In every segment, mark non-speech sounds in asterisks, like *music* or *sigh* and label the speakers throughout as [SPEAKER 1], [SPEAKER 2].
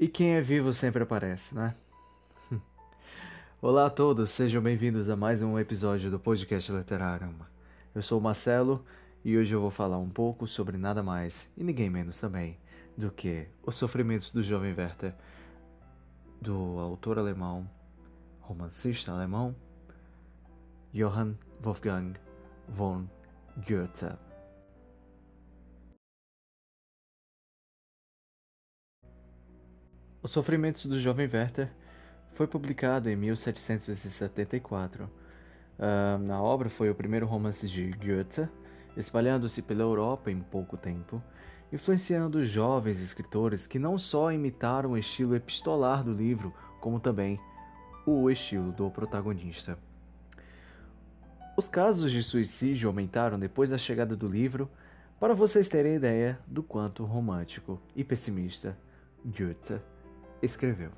[SPEAKER 1] E quem é vivo sempre aparece, né? *laughs* Olá a todos, sejam bem-vindos a mais um episódio do podcast Literário. Eu sou o Marcelo e hoje eu vou falar um pouco sobre nada mais e ninguém menos também do que Os Sofrimentos do Jovem Werther, do autor alemão, romancista alemão, Johann Wolfgang von Goethe. Os Sofrimentos do Jovem Werther foi publicado em 1774. Uh, a obra foi o primeiro romance de Goethe, espalhando-se pela Europa em pouco tempo, influenciando jovens escritores que não só imitaram o estilo epistolar do livro, como também o estilo do protagonista. Os casos de suicídio aumentaram depois da chegada do livro, para vocês terem ideia do quanto romântico e pessimista Goethe escreveu.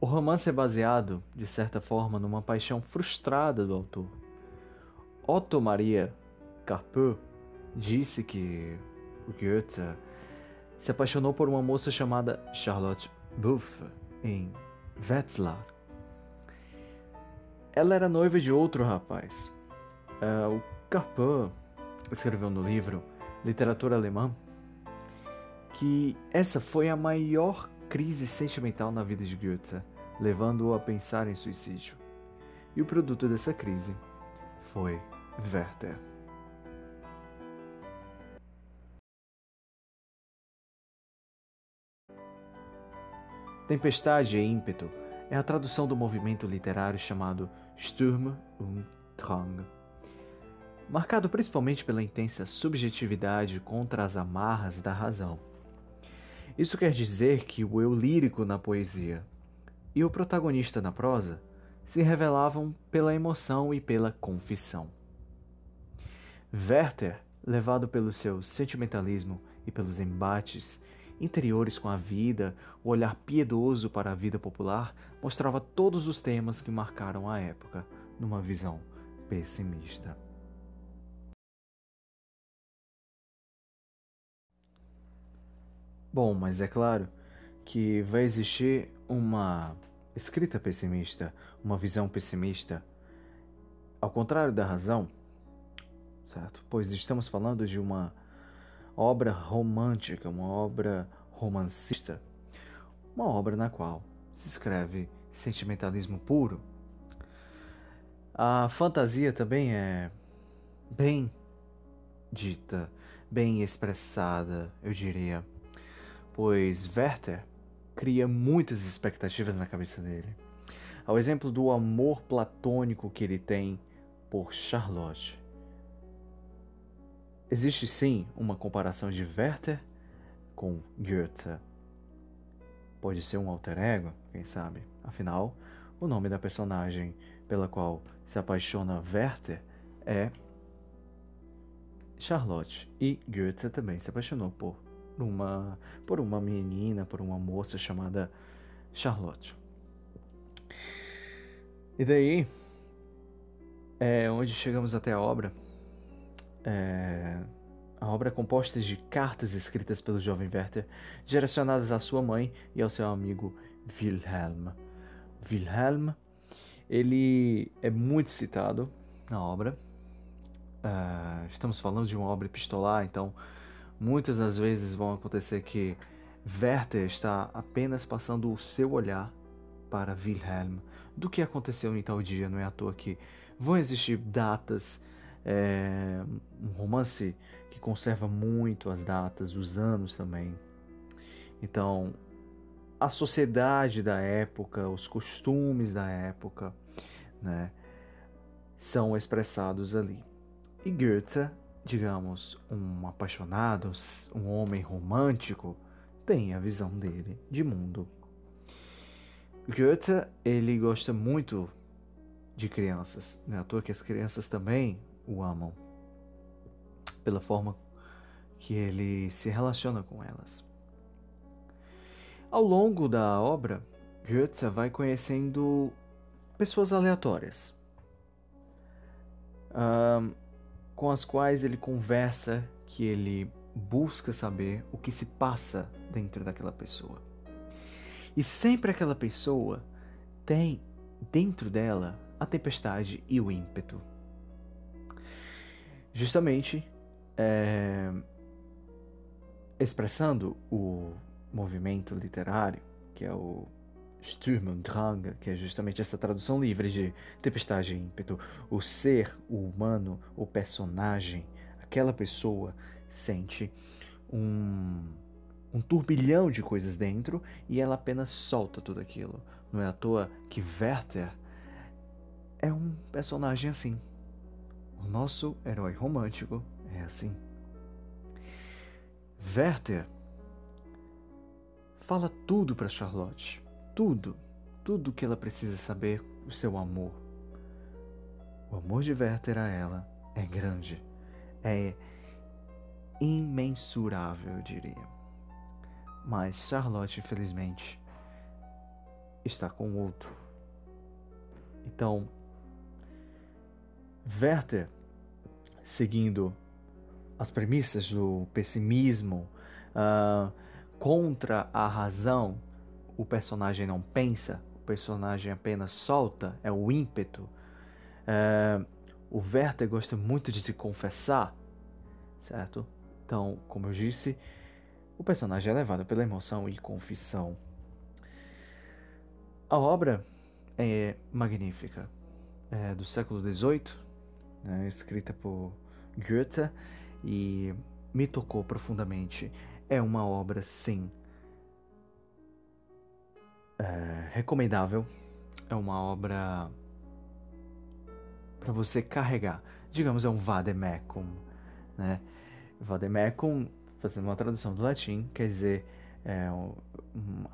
[SPEAKER 1] O romance é baseado, de certa forma, numa paixão frustrada do autor. Otto Maria Carpeau disse que Goethe se apaixonou por uma moça chamada Charlotte Buff em Wetzlar. Ela era noiva de outro rapaz. Uh, o Carpeau escreveu no livro Literatura Alemã que essa foi a maior crise sentimental na vida de Goethe, levando-o a pensar em suicídio. E o produto dessa crise foi Werther. Tempestade e ímpeto é a tradução do movimento literário chamado Sturm und Drang, marcado principalmente pela intensa subjetividade contra as amarras da razão. Isso quer dizer que o eu lírico na poesia e o protagonista na prosa se revelavam pela emoção e pela confissão. Werther, levado pelo seu sentimentalismo e pelos embates interiores com a vida, o olhar piedoso para a vida popular, mostrava todos os temas que marcaram a época numa visão pessimista. Bom, mas é claro que vai existir uma escrita pessimista, uma visão pessimista, ao contrário da razão, certo? Pois estamos falando de uma obra romântica, uma obra romancista, uma obra na qual se escreve sentimentalismo puro. A fantasia também é bem dita, bem expressada, eu diria pois Werther cria muitas expectativas na cabeça dele. Ao exemplo do amor platônico que ele tem por Charlotte. Existe sim uma comparação de Werther com Goethe. Pode ser um alter ego, quem sabe? Afinal, o nome da personagem pela qual se apaixona Werther é Charlotte. E Goethe também se apaixonou por uma, por uma menina, por uma moça chamada Charlotte. E daí é onde chegamos até a obra. É, a obra é composta de cartas escritas pelo jovem Werther, direcionadas à sua mãe e ao seu amigo Wilhelm. Wilhelm, ele é muito citado na obra. Uh, estamos falando de uma obra epistolar, então Muitas das vezes vão acontecer que Werther está apenas passando o seu olhar para Wilhelm do que aconteceu em tal dia. Não é à toa que vão existir datas, é, um romance que conserva muito as datas, os anos também. Então, a sociedade da época, os costumes da época, né, são expressados ali. E Goethe digamos, um apaixonado, um homem romântico, tem a visão dele de mundo. Goethe, ele gosta muito de crianças, não é à toa que as crianças também o amam, pela forma que ele se relaciona com elas. Ao longo da obra, Goethe vai conhecendo pessoas aleatórias. Um, com as quais ele conversa, que ele busca saber o que se passa dentro daquela pessoa. E sempre aquela pessoa tem dentro dela a tempestade e o ímpeto. Justamente é, expressando o movimento literário, que é o Sturm und Drang, que é justamente essa tradução livre de tempestade e ímpeto, o ser, o humano, o personagem, aquela pessoa sente um, um turbilhão de coisas dentro e ela apenas solta tudo aquilo. Não é à toa que Werther é um personagem assim. O nosso herói romântico é assim. Werther fala tudo para Charlotte, tudo, tudo que ela precisa saber do seu amor. O amor de Werther a ela é grande, é imensurável, eu diria. Mas Charlotte, infelizmente, está com outro. Então, Werther, seguindo as premissas do pessimismo, uh, contra a razão, o personagem não pensa, o personagem apenas solta, é o ímpeto. Uh, o Werther gosta muito de se confessar, certo? Então, como eu disse, o personagem é levado pela emoção e confissão. A obra é magnífica, é do século XVIII, né, escrita por Goethe e me tocou profundamente. É uma obra, sim, recomendável. É uma obra para você carregar. Digamos, é um vademecum, né? Vademecum, fazendo uma tradução do latim, quer dizer é, um,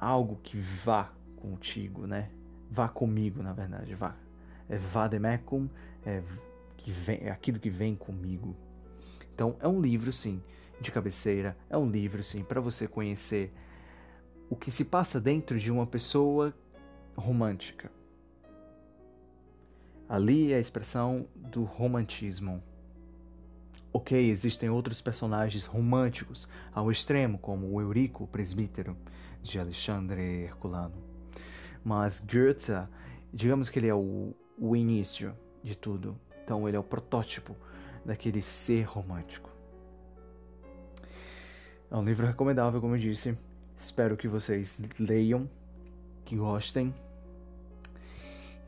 [SPEAKER 1] algo que vá contigo, né? Vá comigo, na verdade, vá. É vademecum, é, que vem, é aquilo que vem comigo. Então, é um livro, sim, de cabeceira, é um livro, sim, para você conhecer o que se passa dentro de uma pessoa romântica. Ali é a expressão do romantismo. Ok, existem outros personagens românticos ao extremo, como o Eurico, o presbítero, de Alexandre Herculano. Mas Goethe, digamos que ele é o, o início de tudo. Então ele é o protótipo daquele ser romântico. É um livro recomendável, como eu disse. Espero que vocês leiam, que gostem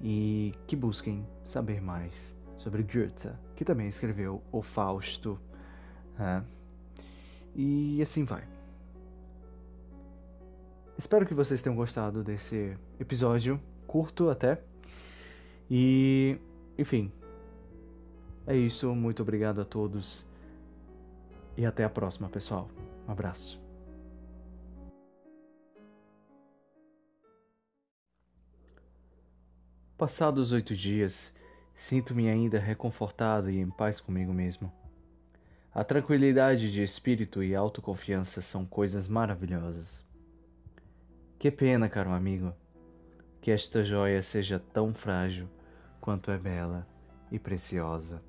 [SPEAKER 1] e que busquem saber mais sobre Goethe, que também escreveu O Fausto. Né? E assim vai. Espero que vocês tenham gostado desse episódio, curto até. E, enfim, é isso. Muito obrigado a todos. E até a próxima, pessoal. Um abraço. Passados oito dias, Sinto-me ainda reconfortado e em paz comigo mesmo. A tranquilidade de espírito e autoconfiança são coisas maravilhosas. Que pena, caro amigo, que esta joia seja tão frágil quanto é bela e preciosa.